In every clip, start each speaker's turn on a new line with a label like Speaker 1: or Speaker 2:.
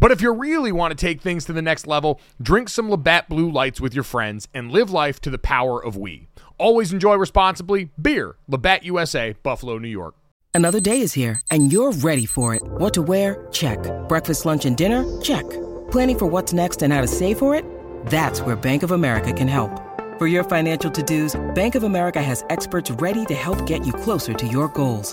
Speaker 1: But if you really want to take things to the next level, drink some Labatt Blue Lights with your friends and live life to the power of we. Always enjoy responsibly. Beer, Labatt USA, Buffalo, New York.
Speaker 2: Another day is here, and you're ready for it. What to wear? Check. Breakfast, lunch, and dinner? Check. Planning for what's next and how to save for it? That's where Bank of America can help. For your financial to dos, Bank of America has experts ready to help get you closer to your goals.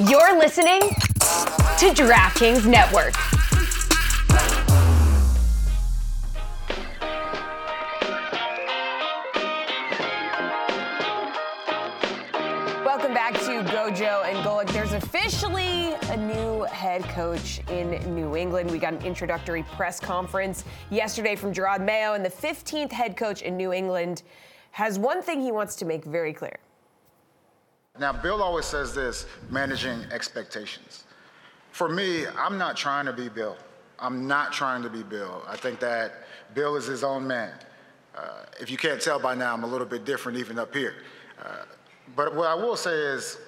Speaker 3: You're listening to DraftKings Network. Welcome back to Gojo and Golic. There's officially a new head coach in New England. We got an introductory press conference yesterday from Jerod Mayo, and the 15th head coach in New England has one thing he wants to make very clear.
Speaker 4: Now, Bill always says this managing expectations. For me, I'm not trying to be Bill. I'm not trying to be Bill. I think that Bill is his own man. Uh, if you can't tell by now, I'm a little bit different even up here. Uh, but what I will say is,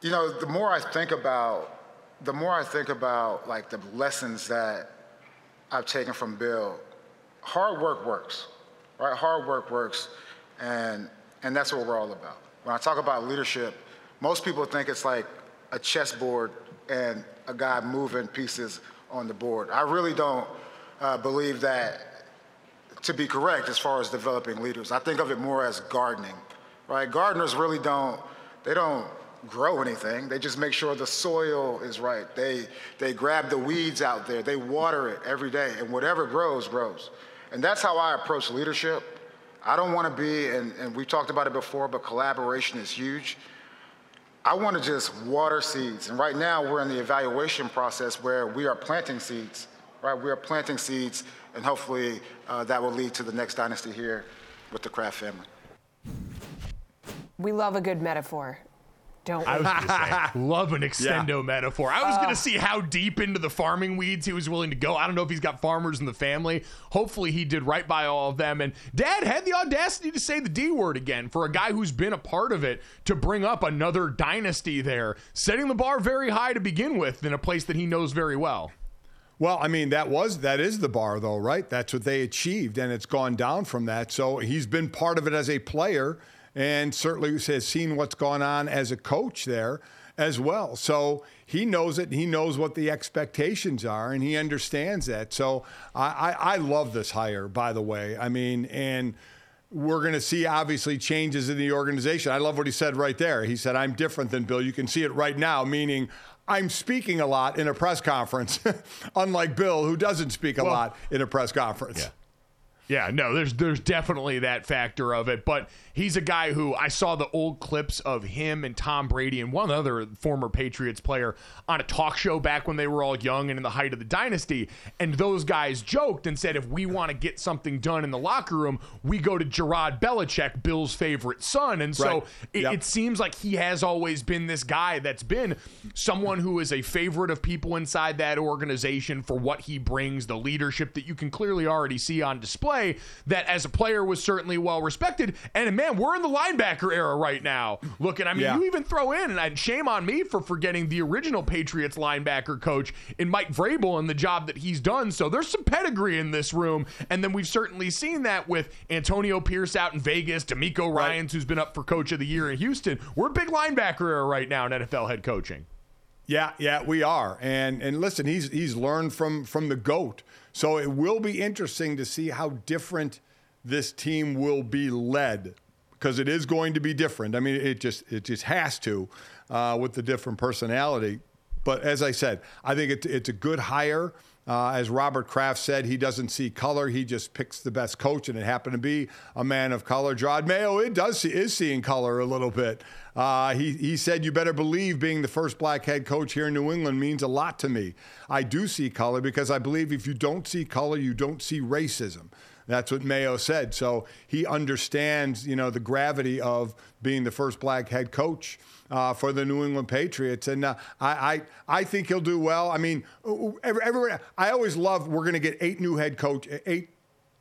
Speaker 4: you know, the more I think about, the more I think about like the lessons that I've taken from Bill, hard work works, right? Hard work works, and and that's what we're all about. When I talk about leadership, most people think it's like a chessboard and a guy moving pieces on the board. I really don't uh, believe that to be correct as far as developing leaders. I think of it more as gardening, right? Gardeners really don't, they don't grow anything. They just make sure the soil is right. They, they grab the weeds out there. They water it every day, and whatever grows, grows. And that's how I approach leadership. I don't want to be, and, and we talked about it before, but collaboration is huge. I want to just water seeds. And right now, we're in the evaluation process where we are planting seeds, right? We are planting seeds, and hopefully uh, that will lead to the next dynasty here with the Kraft family.
Speaker 3: We love a good metaphor. Don't
Speaker 1: I was gonna say, love an extendo
Speaker 5: Yeah.
Speaker 1: metaphor. I was gonna ah. see how deep into the farming weeds he was willing to go. I don't know if he's got farmers in the family. Hopefully, he did right by all of them. And Dad had the audacity to say the D word again for a guy who's been a part of it to bring up another dynasty there, setting the bar very high to begin with in a place that he knows very well.
Speaker 5: Well, I mean, that was that is the bar though, right? That's what they achieved, and it's gone down from that. So he's been part of it as a player, and certainly has seen what's gone on as a coach there as well. So he knows it. He knows what the expectations are, and he understands that. So I, I, I love this hire, by the way. I mean, and we're going to see obviously changes in the organization. I love what he said right there. He said, I'm different than Bill. You can see it right now, meaning I'm speaking a lot in a press conference, unlike Bill, who doesn't speak a
Speaker 1: Well-
Speaker 5: lot in a press conference.
Speaker 1: Yeah, no, there's there's definitely that factor of it, but he's a guy who I saw the old clips of him and Tom Brady and one other former Patriots player on a talk show back when they were all young and in the height of the dynasty, and those guys joked and said if we want to get something done in the locker room, we go to Jerod Belichick, Bill's favorite son, and so
Speaker 5: Right.
Speaker 1: it,
Speaker 5: Yep.
Speaker 1: it seems like he has always been this guy that's been someone who is a favorite of people inside that organization for what he brings, the leadership that you can clearly already see on display. That as a player was certainly well respected. And man, we're in the linebacker era right now. Look, and I mean,
Speaker 5: Yeah.
Speaker 1: you even throw in, and I- shame on me for forgetting the original Patriots linebacker coach in Mike Vrabel and the job that he's done. So there's some pedigree in this room. And then we've certainly seen that with Antonio Pierce out in Vegas, DeMeco Ryans, who's been up for coach of the year in Houston. We're a big linebacker era right now in NFL head coaching.
Speaker 5: Yeah, yeah, we are. And and listen, he's he's learned from from the goat. So it will be interesting to see how different this team will be led because it is going to be different. I mean, it just it just has to uh, with the different personality. But as I said, I think it, it's a good hire. Uh, as Robert Kraft said, he doesn't see color. He just picks the best coach, and it happened to be a man of color. Jerod Mayo it does see, is seeing color a little bit. Uh, he, he said, You better believe being the first black head coach here in New England means a lot to me. I do see color because I believe if you don't see color, you don't see racism. That's what Mayo said. So he understands, you know, the gravity of being the first black head coach uh, for the New England Patriots, and uh, I, I I think he'll do well. I mean, every, every, I always love we're going to get eight new head coach, eight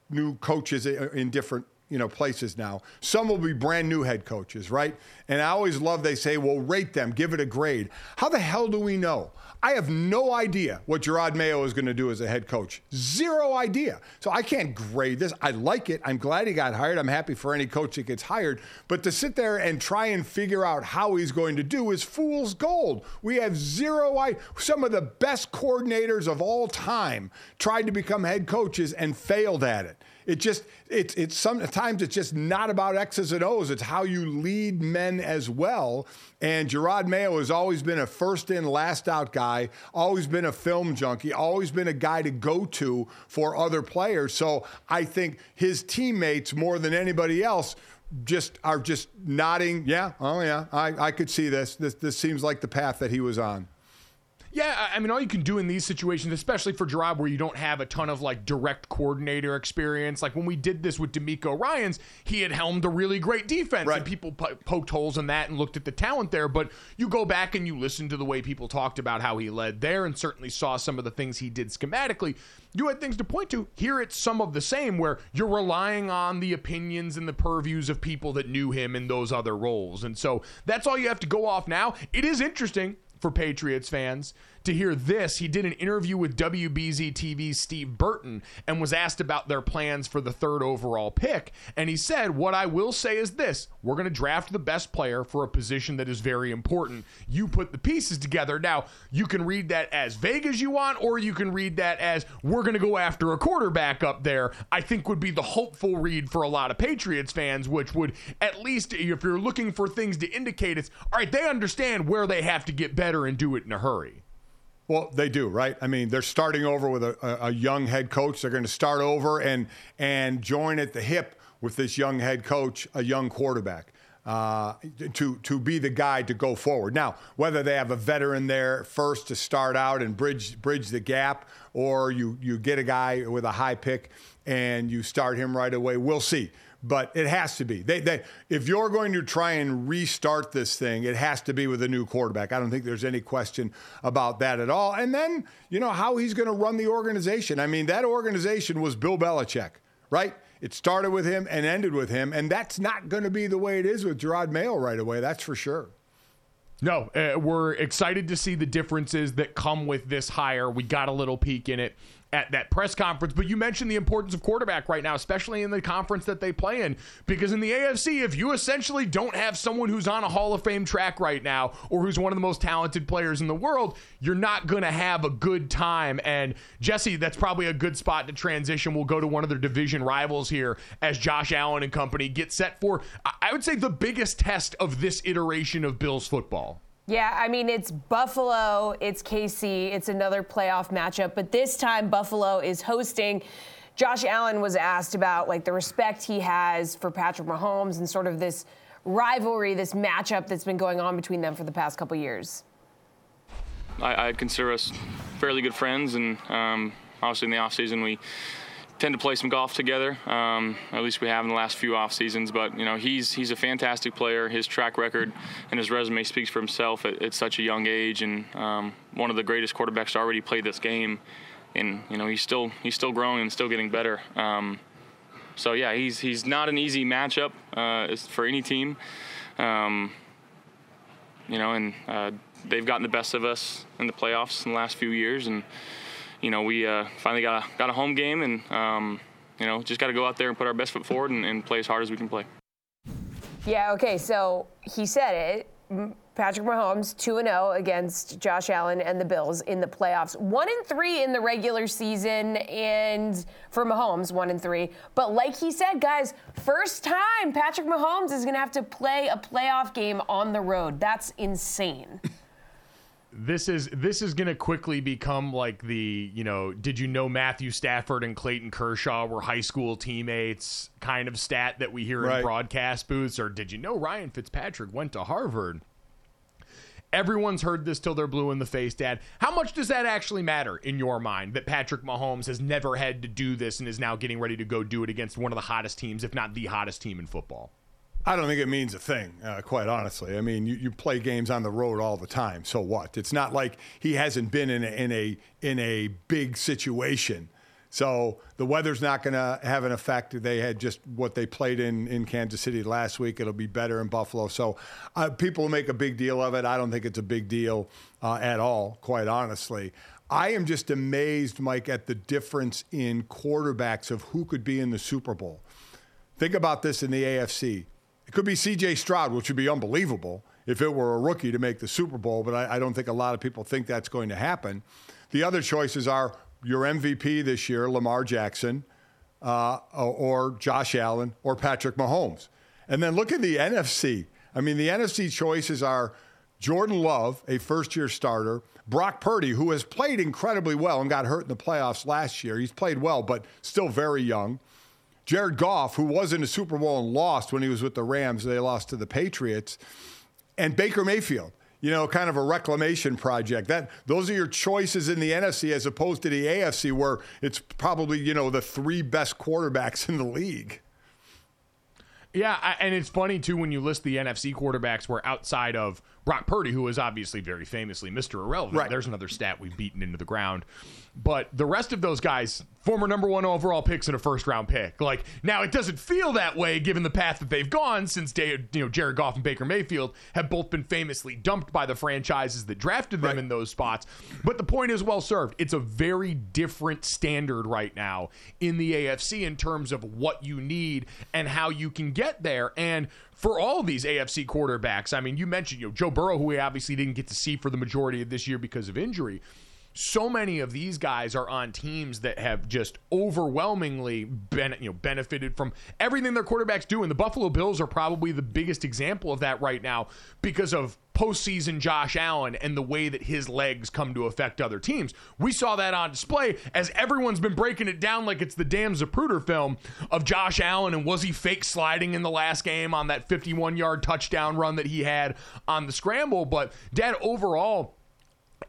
Speaker 5: new coaches in different you know places now. Some will be brand new head coaches, right? And I always love they say, "Well, rate them, give it a grade." How the hell do we know? I have no idea what Jerod Mayo is going to do as a head coach. Zero idea. So I can't grade this. I like it. I'm glad he got hired. I'm happy for any coach that gets hired. But to sit there and try and figure out how he's going to do is fool's gold. We have zero idea. Some of the best coordinators of all time tried to become head coaches and failed at it. It just it's it's sometimes it's just not about X's and O's. It's how you lead men as well. And Jerod Mayo has always been a first in, last out guy, always been a film junkie, always been a guy to go to for other players. So I think his teammates, more than anybody else, just are just nodding, yeah, oh yeah, I, I could see this. This this seems like the path that he was on.
Speaker 1: Yeah, I- mean, all you can do in these situations, especially for Jerod, where you don't have a ton of like direct coordinator experience. Like when we did this with DeMeco Ryans, he had helmed a really great defense,
Speaker 5: Right.
Speaker 1: and people po- poked holes in that and looked at the talent there. But you go back and you listen to the way people talked about how he led there, and certainly saw some of the things he did schematically. You had things to point to. Here, it's some of the same, where you're relying on the opinions and the purviews of people that knew him in those other roles, and so that's all you have to go off now. It is interesting for Patriots fans to hear this. He did an interview with WBZ TV's Steve Burton and was asked about their plans for the third overall pick. And he said, What I will say is this we're going to draft the best player for a position that is very important. You put the pieces together. Now, you can read that as vague as you want, or you can read that as we're going to go after a quarterback up there. I think would be the hopeful read for a lot of Patriots fans, which would at least, if you're looking for things to indicate it's all right, they understand where they have to get better and do it in a hurry.
Speaker 5: Well, they do, right? I mean, they're starting over with a, a, young head coach. They're going to start over and and join at the hip with this young head coach, a young quarterback, uh, to to be the guy to go forward. Now, whether they have a veteran there first to start out and bridge bridge the gap, or you you get a guy with a high pick and you start him right away, we'll see but it has to be. They, they, if you're going to try and restart this thing, it has to be with a new quarterback. I don't think there's any question about that at all. And then, you know, how he's going to run the organization. I mean, that organization was Bill Belichick, right? It started with him and ended with him, and that's not going to be the way it is with Jerod Mayo right away. That's for sure.
Speaker 1: No, uh, we're excited to see the differences that come with this hire. We got a little peek in it at that press conference, but you mentioned the importance of quarterback right now, especially in the conference that they play in. Because in the AFC, if you essentially don't have someone who's on a Hall of Fame track right now or who's one of the most talented players in the world, you're not going to have a good time. And Jesse, that's probably a good spot to transition. We'll go to one of their division rivals here as Josh Allen and company get set for, I- would say, the biggest test of this iteration of Bills football.
Speaker 3: Yeah, I mean, it's Buffalo, it's KC, it's another playoff matchup, but this time Buffalo is hosting Josh Allen was asked about like the respect he has for Patrick Mahomes and sort of this rivalry, this matchup that's been going on between them for the past couple years.
Speaker 6: I, I consider us fairly good friends, and um, obviously in the offseason we tend to play some golf together. Um, at least we have in the last few off seasons. But you know, he's he's a fantastic player. His track record and his resume speaks for himself at, at such a young age, and um, one of the greatest quarterbacks to already play this game. And you know, he's still he's still growing and still getting better. Um, so yeah, he's he's not an easy matchup uh, for any team. Um, you know, and uh, they've gotten the best of us in the playoffs in the last few years, and you know, we uh, finally got a, got a home game, and um, you know, just got to go out there and put our best foot forward and, and play as hard as we can play.
Speaker 3: Yeah. Okay. So he said it. Patrick Mahomes 2 0 against Josh Allen and the Bills in the playoffs. 1 and 3 in the regular season and for Mahomes 1 and 3. But like he said, guys, first time Patrick Mahomes is going to have to play a playoff game on the road. That's insane.
Speaker 1: this is this is going to quickly become like the you know did you know Matthew Stafford and Clayton Kershaw were high school teammates kind of stat that we hear right. in broadcast booths or did you know Ryan Fitzpatrick went to Harvard Everyone's heard this till they're blue in the face, Dad. How much does that actually matter in your mind that Patrick Mahomes has never had to do this and is now getting ready to go do it against one of the hottest teams, if not the hottest team in football?
Speaker 5: I don't think it means a thing, uh, quite honestly. I mean, you, you play games on the road all the time. So what? It's not like he hasn't been in a, in a in a big situation. So the weather's not going to have an effect. They had just what they played in in Kansas City last week. It'll be better in Buffalo. So uh, people make a big deal of it. I don't think it's a big deal uh, at all, quite honestly. I am just amazed, Mike, at the difference in quarterbacks of who could be in the Super Bowl. Think about this in the AFC. It could be CJ Stroud, which would be unbelievable if it were a rookie to make the Super Bowl, but I, I don't think a lot of people think that's going to happen. The other choices are your MVP this year, Lamar Jackson, uh, or Josh Allen, or Patrick Mahomes. And then look at the NFC. I mean, the NFC choices are Jordan Love, a first year starter, Brock Purdy, who has played incredibly well and got hurt in the playoffs last year. He's played well, but still very young. Jared Goff, who was in the Super Bowl and lost when he was with the Rams, they lost to the Patriots, and Baker Mayfield. You know, kind of a reclamation project. That those are your choices in the NFC as opposed to the AFC, where it's probably you know the three best quarterbacks in the league.
Speaker 1: Yeah, and it's funny too when you list the NFC quarterbacks where outside of Brock Purdy, who is obviously very famously Mr. Irrelevant. Right. There's another stat we've beaten into the ground. But the rest of those guys, former number one overall picks in a first round pick. Like now, it doesn't feel that way given the path that they've gone since they, you know Jared Goff and Baker Mayfield have both been famously dumped by the franchises that drafted them right. in those spots. But the point is well served. It's a very different standard right now in the AFC in terms of what you need and how you can get there. And for all these AFC quarterbacks. I mean, you mentioned you know Joe Burrow, who we obviously didn't get to see for the majority of this year because of injury. So many of these guys are on teams that have just overwhelmingly been, you know, benefited from everything their quarterbacks do. And the Buffalo Bills are probably the biggest example of that right now because of postseason Josh Allen and the way that his legs come to affect other teams. We saw that on display as everyone's been breaking it down like it's the damn Zapruder film of Josh Allen and was he fake sliding in the last game on that 51 yard touchdown run that he had on the scramble. But, Dad, overall,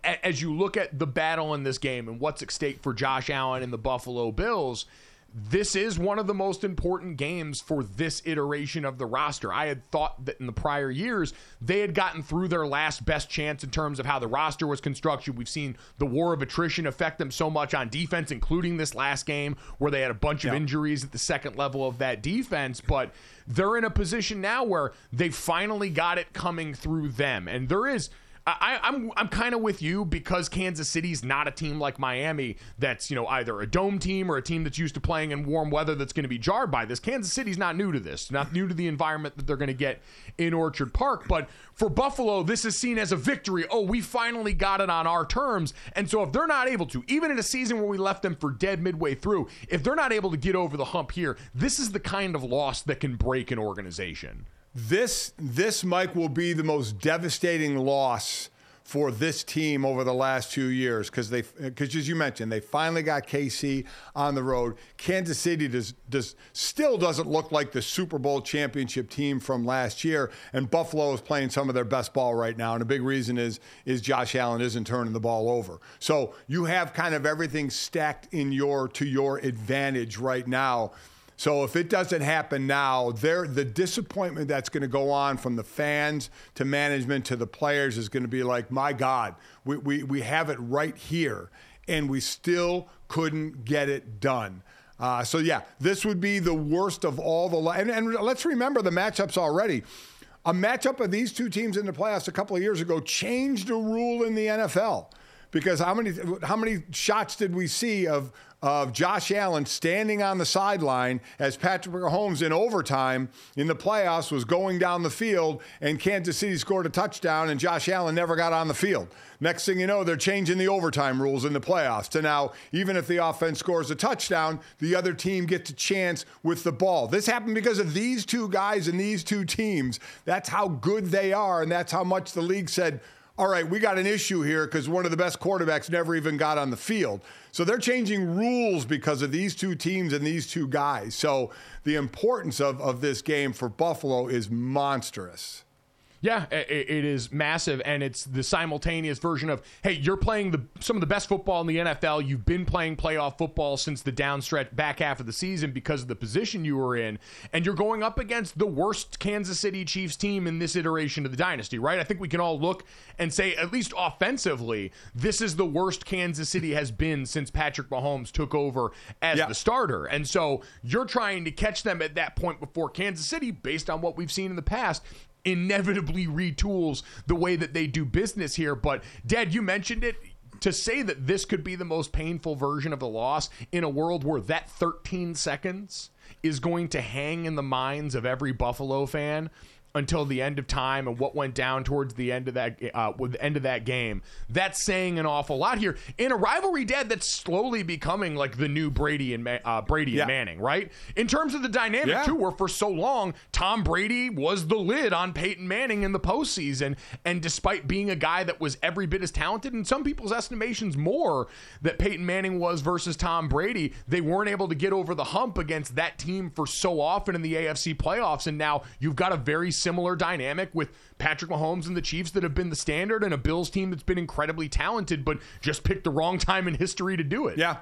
Speaker 1: as you look at the battle in this game and what's at stake for Josh Allen and the Buffalo Bills, this is one of the most important games for this iteration of the roster. I had thought that in the prior years, they had gotten through their last best chance in terms of how the roster was constructed. We've seen the war of attrition affect them so much on defense, including this last game where they had a bunch of injuries at the second level of that defense. But they're in a position now where they finally got it coming through them. And there is I, am I'm, I'm kind of with you because Kansas City's not a team like Miami that's you know either a dome team or a team that's used to playing in warm weather that's going to be jarred by this. Kansas City's not new to this, not new to the environment that they're going to get in Orchard Park. But for Buffalo, this is seen as a victory. Oh, we finally got it on our terms. And so if they're not able to, even in a season where we left them for dead midway through, if they're not able to get over the hump here, this is the kind of loss that can break an organization.
Speaker 5: This, this, Mike, will be the most devastating loss for this team over the last two years because they because as you mentioned they finally got KC on the road. Kansas City does does still doesn't look like the Super Bowl championship team from last year, and Buffalo is playing some of their best ball right now. And a big reason is is Josh Allen isn't turning the ball over. So you have kind of everything stacked in your to your advantage right now so if it doesn't happen now, there the disappointment that's going to go on from the fans to management to the players is going to be like, my God, we, we, we have it right here, and we still couldn't get it done. Uh, so yeah, this would be the worst of all the. And, and let's remember the matchups already. A matchup of these two teams in the playoffs a couple of years ago changed a rule in the NFL because how many how many shots did we see of of Josh Allen standing on the sideline as Patrick Mahomes in overtime in the playoffs was going down the field and Kansas City scored a touchdown and Josh Allen never got on the field. Next thing you know, they're changing the overtime rules in the playoffs to now, even if the offense scores a touchdown, the other team gets a chance with the ball. This happened because of these two guys and these two teams. That's how good they are, and that's how much the league said, all right, we got an issue here because one of the best quarterbacks never even got on the field. So they're changing rules because of these two teams and these two guys. So the importance of, of this game for Buffalo is monstrous.
Speaker 1: Yeah, it is massive, and it's the simultaneous version of, hey, you're playing the some of the best football in the NFL. You've been playing playoff football since the downstretch back half of the season because of the position you were in, and you're going up against the worst Kansas City Chiefs team in this iteration of the dynasty, right? I think we can all look and say, at least offensively, this is the worst Kansas City has been since Patrick Mahomes took over as yeah. the starter. And so you're trying to catch them at that point before Kansas City, based on what we've seen in the past, inevitably retools the way that they do business here. But, Dad, you mentioned it to say that this could be the most painful version of the loss in a world where that 13 seconds is going to hang in the minds of every Buffalo fan until the end of time and what went down towards the end of that uh, with the end of that game. That's saying an awful lot here in a rivalry, Dad. That's slowly becoming like the new Brady and uh, Brady yeah. and Manning, right? In terms of the dynamic yeah. too, where for so long Tom Brady was the lid on Peyton Manning in the postseason, and despite being a guy that was every bit as talented, in some people's estimations more that Peyton Manning was versus Tom Brady, they weren't able to get over the hump against that team for so often in the AFC playoffs, and now you've got a very similar dynamic with Patrick Mahomes and the Chiefs that have been the standard and a Bills team that's been incredibly talented, but just picked the wrong time in history to do it.
Speaker 5: Yeah.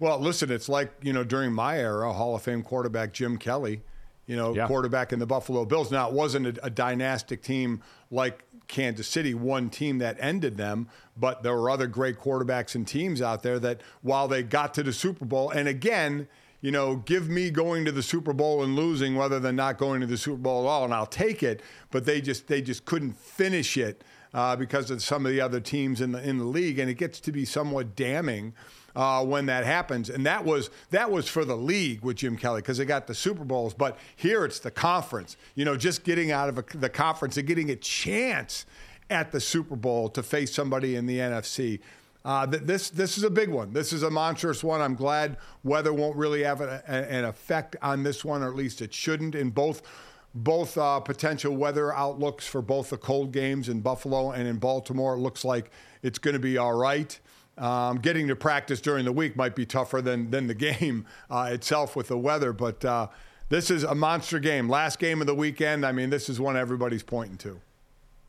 Speaker 5: Well, listen, it's like, you know, during my era, Hall of Fame quarterback Jim Kelly, you know, yeah. quarterback in the Buffalo Bills. Now, it wasn't a, a dynastic team like Kansas City, one team that ended them, but there were other great quarterbacks and teams out there that while they got to the Super Bowl, and again, you know, give me going to the Super Bowl and losing rather than not going to the Super Bowl at all, and I'll take it. But they just they just couldn't finish it uh, because of some of the other teams in the in the league, and it gets to be somewhat damning. Uh, when that happens. And that was that was for the league with Jim Kelly because they got the Super Bowls. But here it's the conference. You know, just getting out of a, the conference and getting a chance at the Super Bowl to face somebody in the NFC. Uh, this this is a big one. This is a monstrous one. I'm glad weather won't really have a, a, an effect on this one, or at least it shouldn't. In both both uh, potential weather outlooks for both the cold games in Buffalo and in Baltimore, it looks like it's going to be all right. Um, getting to practice during the week might be tougher than than the game uh, itself with the weather, but uh, this is a monster game. Last game of the weekend. I mean, this is one everybody's pointing to.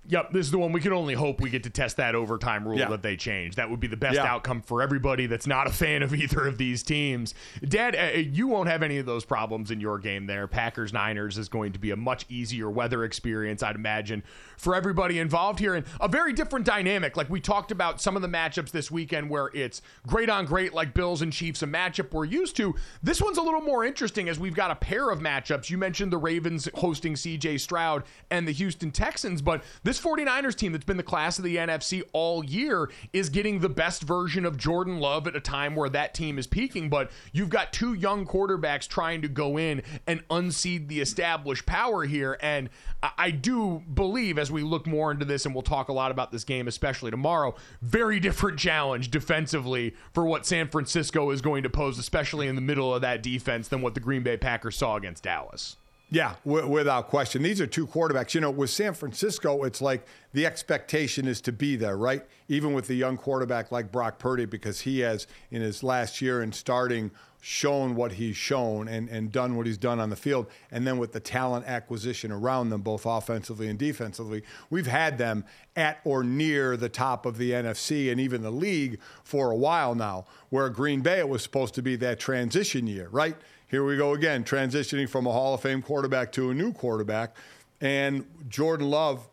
Speaker 1: Yep, this is the one we can only hope we get to test that overtime rule yeah. that they change. That would be the best yeah. outcome for everybody that's not a fan of either of these teams. Dad, uh, you won't have any of those problems in your game there. Packers Niners is going to be a much easier weather experience, I'd imagine, for everybody involved here. And a very different dynamic. Like we talked about some of the matchups this weekend where it's great on great, like Bills and Chiefs, a matchup we're used to. This one's a little more interesting as we've got a pair of matchups. You mentioned the Ravens hosting CJ Stroud and the Houston Texans, but this this 49ers team that's been the class of the NFC all year is getting the best version of Jordan Love at a time where that team is peaking. But you've got two young quarterbacks trying to go in and unseed the established power here. And I do believe, as we look more into this, and we'll talk a lot about this game, especially tomorrow, very different challenge defensively for what San Francisco is going to pose, especially in the middle of that defense, than what the Green Bay Packers saw against Dallas.
Speaker 5: Yeah, w- without question. These are two quarterbacks. You know, with San Francisco, it's like the expectation is to be there, right? Even with the young quarterback like Brock Purdy, because he has, in his last year in starting, shown what he's shown and, and done what he's done on the field. And then with the talent acquisition around them, both offensively and defensively, we've had them at or near the top of the NFC and even the league for a while now, where Green Bay, it was supposed to be that transition year, right? Here we go again, transitioning from a Hall of Fame quarterback to a new quarterback. And Jordan Love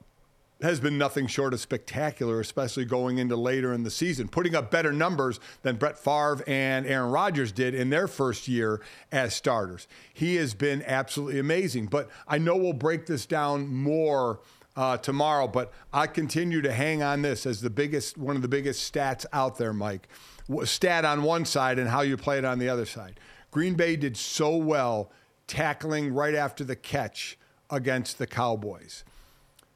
Speaker 5: has been nothing short of spectacular, especially going into later in the season, putting up better numbers than Brett Favre and Aaron Rodgers did in their first year as starters. He has been absolutely amazing. But I know we'll break this down more uh, tomorrow, but I continue to hang on this as the biggest, one of the biggest stats out there, Mike. Stat on one side and how you play it on the other side. Green Bay did so well tackling right after the catch against the Cowboys.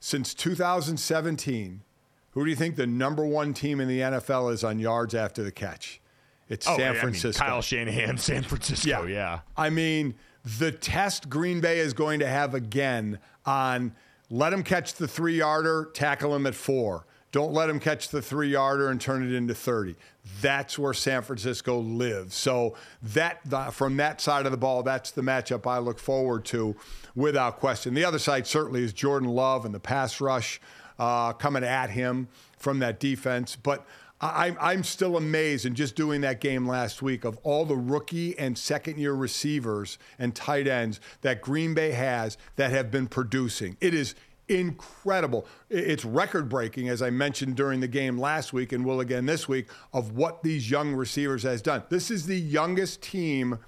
Speaker 5: Since 2017, who do you think the number one team in the NFL is on yards after the catch? It's
Speaker 1: oh,
Speaker 5: San
Speaker 1: yeah,
Speaker 5: Francisco.
Speaker 1: I mean, Kyle Shanahan, San Francisco.
Speaker 5: Yeah.
Speaker 1: yeah.
Speaker 5: I mean, the test Green Bay is going to have again on let him catch the three yarder, tackle him at four. Don't let him catch the three yarder and turn it into 30. That's where San Francisco lives. So that from that side of the ball, that's the matchup I look forward to without question. The other side certainly is Jordan Love and the pass rush uh, coming at him from that defense. But I, I'm still amazed in just doing that game last week of all the rookie and second year receivers and tight ends that Green Bay has that have been producing. It is incredible. It's record breaking, as I mentioned during the game last week and will again this week, of what these young receivers has done. This is the youngest team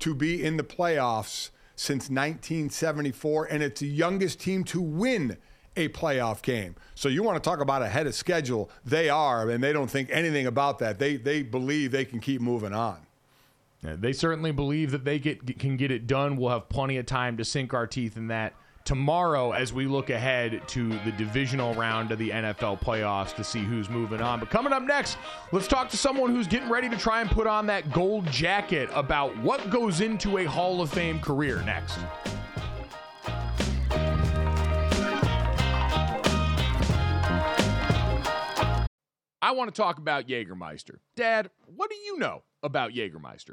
Speaker 5: to be in the playoffs since 1974, and it's the youngest team to win a playoff game. So you want to talk about ahead of schedule? They are, and they don't think anything about that. They they believe they can keep moving on.
Speaker 1: Yeah, they certainly believe that they get can get it done. We'll have plenty of time to sink our teeth in that tomorrow as we look ahead to the divisional round of the NFL playoffs to see who's moving on. But coming up next, let's talk to someone who's getting ready to try and put on that gold jacket about what goes into a Hall of Fame career next. I want to talk about Jägermeister. Dad, what do you know about Jägermeister?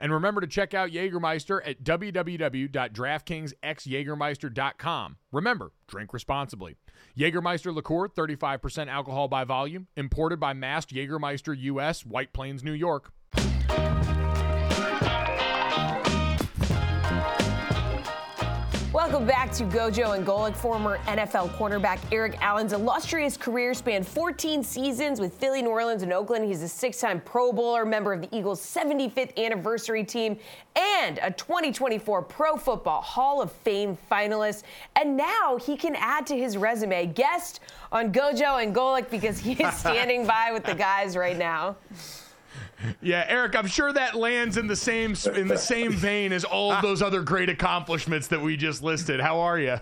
Speaker 1: And remember to check out Jägermeister at www.draftkingsxjagermeister.com. Remember, drink responsibly. Jägermeister liqueur, 35% alcohol by volume, imported by Mast Jägermeister US, White Plains, New York.
Speaker 3: Welcome back to Gojo and Golic. Former NFL cornerback Eric Allen's illustrious career spanned 14 seasons with Philly, New Orleans, and Oakland. He's a six time Pro Bowler, member of the Eagles' 75th anniversary team, and a 2024 Pro Football Hall of Fame finalist. And now he can add to his resume guest on Gojo and Golic because he is standing by with the guys right now.
Speaker 1: Yeah, Eric, I'm sure that lands in the same in the same vein as all of those other great accomplishments that we just listed. How are you?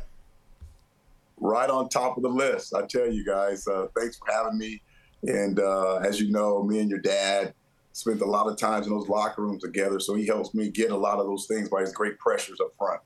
Speaker 7: Right on top of the list, I tell you guys. Uh, thanks for having me. And uh, as you know, me and your dad spent a lot of times in those locker rooms together, so he helps me get a lot of those things by his great pressures up front.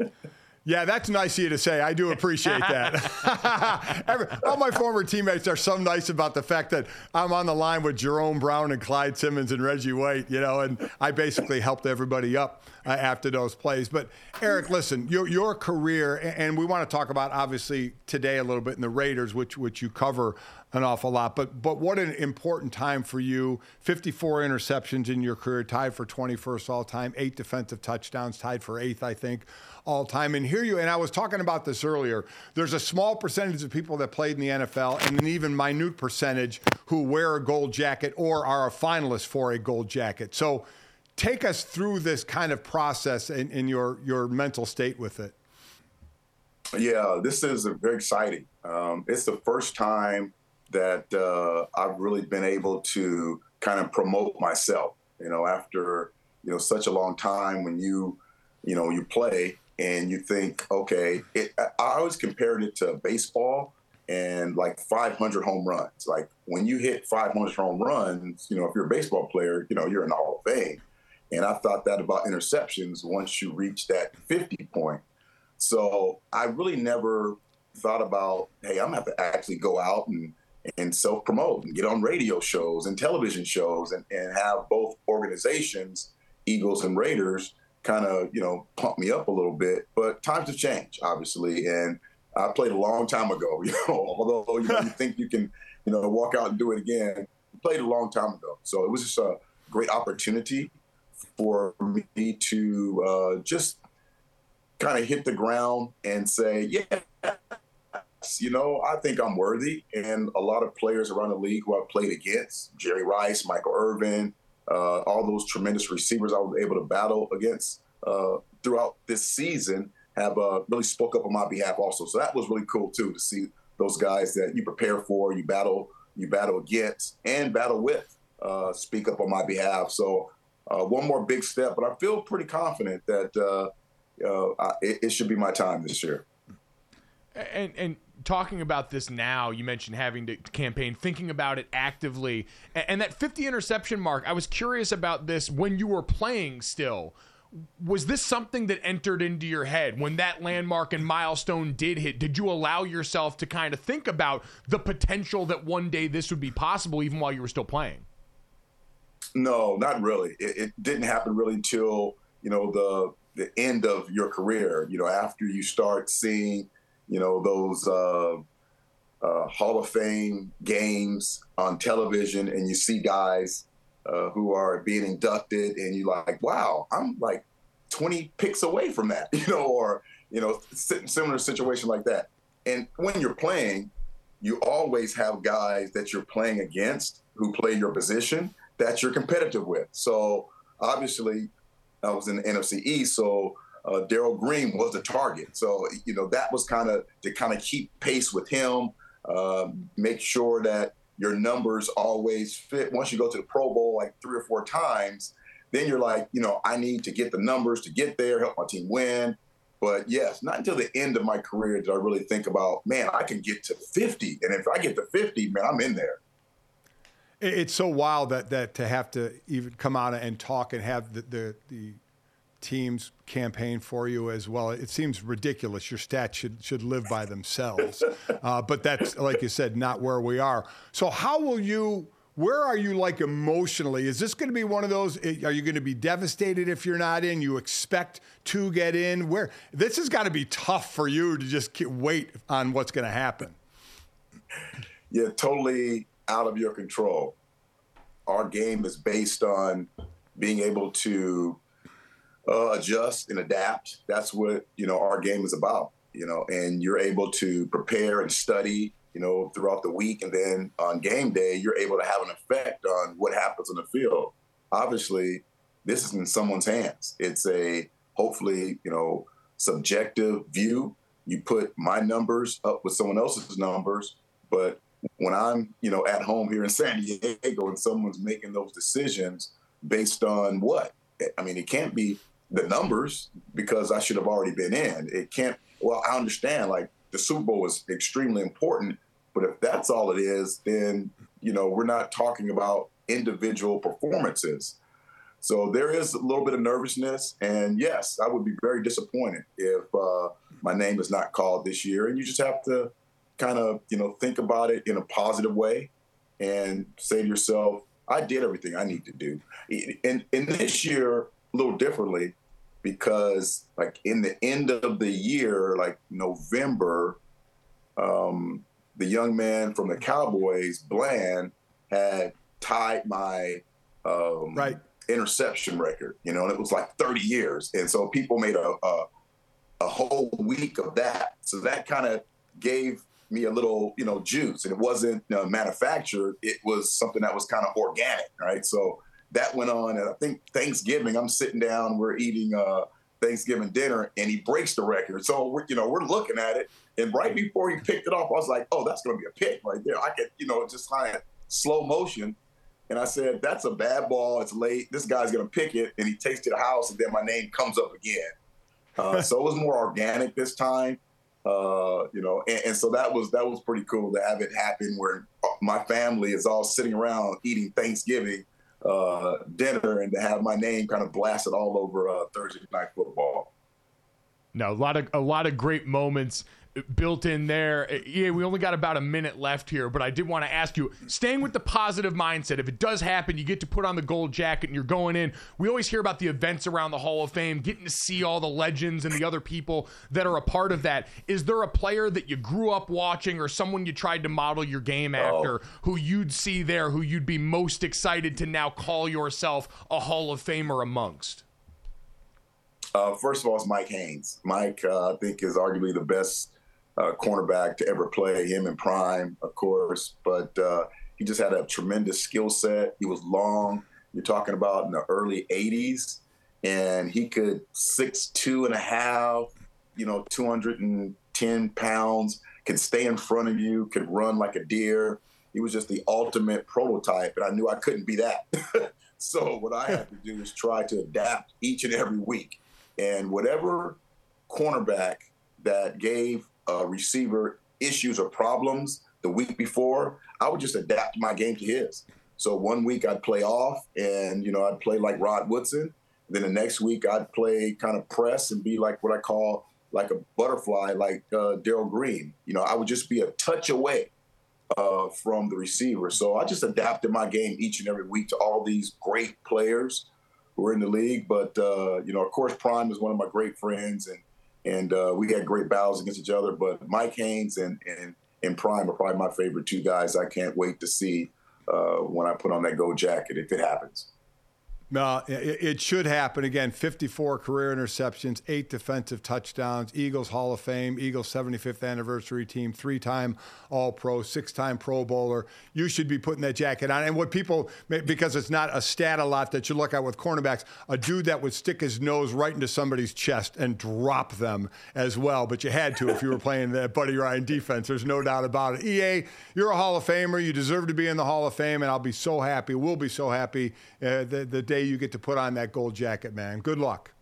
Speaker 5: Yeah, that's nice of you to say. I do appreciate that. Every, all my former teammates are so nice about the fact that I'm on the line with Jerome Brown and Clyde Simmons and Reggie White, you know, and I basically helped everybody up uh, after those plays. But Eric, listen, your your career, and we want to talk about obviously today a little bit in the Raiders, which which you cover an awful lot. But but what an important time for you. 54 interceptions in your career, tied for 21st all time, eight defensive touchdowns, tied for eighth, I think, all time and hear you. And I was talking about this earlier. There's a small percentage of people that played in the NFL and an even minute percentage who wear a gold jacket or are a finalist for a gold jacket. So take us through this kind of process in, in your, your mental state with it.
Speaker 7: Yeah, this is very exciting. Um, it's the first time that uh, I've really been able to kind of promote myself. You know, after you know such a long time when you you know you play and you think, okay, it, I always compared it to baseball and like 500 home runs. Like when you hit 500 home runs, you know, if you're a baseball player, you know, you're in the Hall of Fame. And I thought that about interceptions once you reach that 50 point. So I really never thought about, hey, I'm gonna have to actually go out and and self promote and get on radio shows and television shows and, and have both organizations, Eagles and Raiders, kind of, you know, pump me up a little bit. But times have changed, obviously. And I played a long time ago, you know, although you, know, you think you can, you know, walk out and do it again, played a long time ago. So it was just a great opportunity for me to uh, just kind of hit the ground and say, yeah, you know, I think I'm worthy. And a lot of players around the league who I've played against, Jerry Rice, Michael Irvin, uh, all those tremendous receivers I was able to battle against uh, throughout this season have uh, really spoke up on my behalf also. So that was really cool too to see those guys that you prepare for, you battle, you battle against, and battle with uh, speak up on my behalf. So uh, one more big step, but I feel pretty confident that uh, I, it, it should be my time this year.
Speaker 1: And and talking about this now, you mentioned having to campaign, thinking about it actively, and, and that 50 interception mark. I was curious about this when you were playing still. Was this something that entered into your head when that landmark and milestone did hit? Did you allow yourself to kind of think about the potential that one day this would be possible, even while you were still playing?
Speaker 7: No, not really. It, it didn't happen really until you know the the end of your career. You know, after you start seeing you know, those uh, uh, Hall of Fame games on television, and you see guys uh, who are being inducted, and you're like, wow, I'm like 20 picks away from that, you know, or, you know, similar situation like that. And when you're playing, you always have guys that you're playing against who play your position that you're competitive with. So obviously, I was in the NFC East, so uh, Darrell Green was the target. So, you know, that was kind of to kind of keep pace with him, uh, make sure that your numbers always fit. Once you go to the Pro Bowl like three or four times, then you're like, you know, I need to get the numbers to get there, help my team win. But yes, not until the end of my career did I really think about, man, I can get to 50. And if I get to 50, man, I'm in there.
Speaker 5: It's so wild that, that to have to even come out and talk and have the, the, the teams campaign for you as well. It seems ridiculous. Your stats should should live by themselves, uh, but that's like you said, not where we are. So how will you? Where are you like emotionally? Is this going to be one of those? Eh, are you going to be devastated if you're not in? You expect to get in? Where this has got to be tough for you to just wait on what's going to happen.
Speaker 7: Yeah, totally out of your control. Our game is based on being able to uh, adjust and adapt. That's what you know our game is about. You know, and you're able to prepare and study. You know, throughout the week, and then on game day, you're able to have an effect on what happens on the field. Obviously, this is in someone's hands. It's a hopefully you know subjective view. You put my numbers up with someone else's numbers, but when I'm, you know, at home here in San Diego and someone's making those decisions based on what? I mean, it can't be the numbers because I should have already been in. It can't. Well, I understand like the Super Bowl is extremely important, but if that's all it is, then you know we're not talking about individual performances. So there is a little bit of nervousness, and yes, I would be very disappointed if uh, my name is not called this year. And you just have to kind of you know think about it in a positive way and say to yourself, I did everything I need to do. And, and this year, a little differently, because like in the end of the year, like November, um, the young man from the Cowboys, Bland, had tied my um,
Speaker 5: right.
Speaker 7: interception record. You know, and it was like 30 years, and so people made a, a a whole week of that. So that kind of gave me a little, you know, juice. And it wasn't uh, manufactured; it was something that was kind of organic, right? So that went on, and I think Thanksgiving, I'm sitting down, we're eating uh, Thanksgiving dinner, and he breaks the record. So we're, you know, we're looking at it, and right before he picked it off, I was like, "Oh, that's going to be a pick right there." I could, you know, just kind of slow motion. And I said, "That's a bad ball. It's late. This guy's going to pick it." And he takes to the house, and then my name comes up again. Uh, so it was more organic this time, uh, you know, and, and, so that was that was pretty cool to have it happen where my family is all sitting around eating Thanksgiving uh, dinner and to have my name kind of blasted all over uh, Thursday night football.
Speaker 1: No, a lot of a lot of great moments built in there. Yeah, we only got about a minute left here, but I did want to ask you, staying with the positive mindset, if it does happen, you get to put on the gold jacket and you're going in. We always hear about the events around the Hall of Fame, getting to see all the legends and the other people that are a part of that. Is there a player that you grew up watching or someone you tried to model your game after oh. who you'd see there who you'd be most excited to now call yourself a Hall of Famer amongst?
Speaker 7: Uh, first of all, it's Mike Haynes. Mike, uh, I think, is arguably the best uh, cornerback to ever play. Him in prime, of course, but uh, he just had a tremendous skill set. He was long. You're talking about in the early '80s, and he could six two and a half, you know, 210 pounds, could stay in front of you, could run like a deer. He was just the ultimate prototype, and I knew I couldn't be that. so what I had to do is try to adapt each and every week, and whatever cornerback that gave uh, receiver issues or problems the week before, I would just adapt my game to his. So one week I'd play off and, you know, I'd play like Rod Woodson. Then the next week I'd play kind of press and be like what I call like a butterfly, like uh, Darrell Green. You know, I would just be a touch away uh, from the receiver. So I just adapted my game each and every week to all these great players who are in the league. But, uh, you know, of course, Prime is one of my great friends. And and uh, we had great battles against each other. But Mike Haynes and and and Prime are probably my favorite two guys. I can't wait to see uh, when I put on that gold jacket if it happens.
Speaker 5: Uh, it, should happen again. 54 career interceptions, eight defensive touchdowns. Eagles Hall of Fame, Eagles 75th anniversary team, three-time All-Pro, six-time Pro Bowler. You should be putting that jacket on. And what people, because it's not a stat a lot that you look at with cornerbacks, a dude that would stick his nose right into somebody's chest and drop them as well. But you had to if you were playing the Buddy Ryan defense. There's no doubt about it. EA, you're a Hall of Famer. You deserve to be in the Hall of Fame, and I'll be so happy. We'll be so happy uh, the, the day you get to put on that gold jacket, man. Good luck.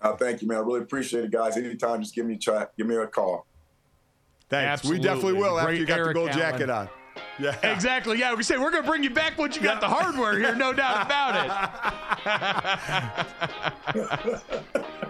Speaker 7: Uh, thank you, man. I really appreciate it, guys. Anytime, just give me a try, give me a call.
Speaker 5: Thanks. Absolutely. We definitely will Great after you got Eric the gold Allen. jacket on.
Speaker 1: Yeah. Exactly. Yeah, we say we're going to bring you back once you got the hardware here, no doubt about it.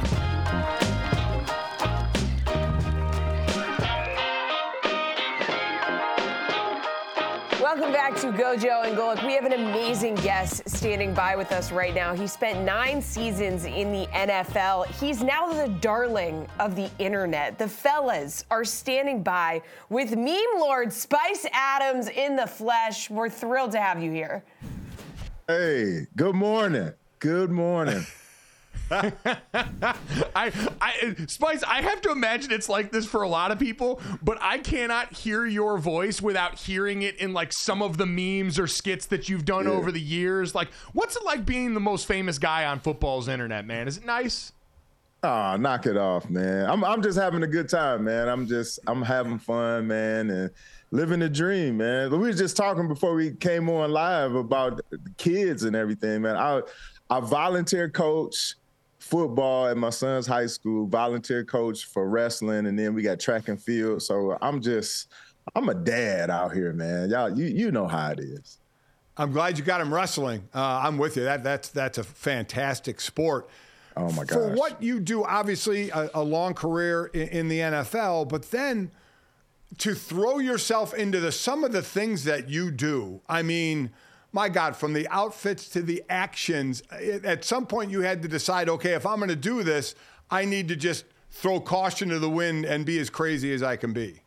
Speaker 3: Back to Gojo and Golic. We have an amazing guest standing by with us right now. He spent nine seasons in the NFL. He's now the darling of the internet. The fellas are standing by with meme lord Spice Adams in the flesh. We're thrilled to have you here.
Speaker 8: Hey, good morning. Good morning.
Speaker 1: I, I, Spice, I have to imagine it's like this for a lot of people, but I cannot hear your voice without hearing it in like some of the memes or skits that you've done yeah. over the years. Like, what's it like being the most famous guy on football's internet, man? Is it nice?
Speaker 8: Oh, knock it off, man. I'm I'm just having a good time, man. I'm just I'm having fun, man, and living the dream, man. We were just talking before we came on live about the kids and everything, man. I I volunteer coach football at my son's high school, volunteer coach for wrestling, and then we got track and field. So I'm just, I'm a dad out here, man. Y'all, you you know how it is.
Speaker 5: I'm glad you got him wrestling. Uh, I'm with you. That that's that's a fantastic sport.
Speaker 8: Oh my god!
Speaker 5: For what you do, obviously a, a long career in, in the NFL, but then to throw yourself into the some of the things that you do. I mean my God, from the outfits to the actions, at some point you had to decide, okay, if I'm going to do this, I need to just throw caution to the wind and be as crazy as I can be.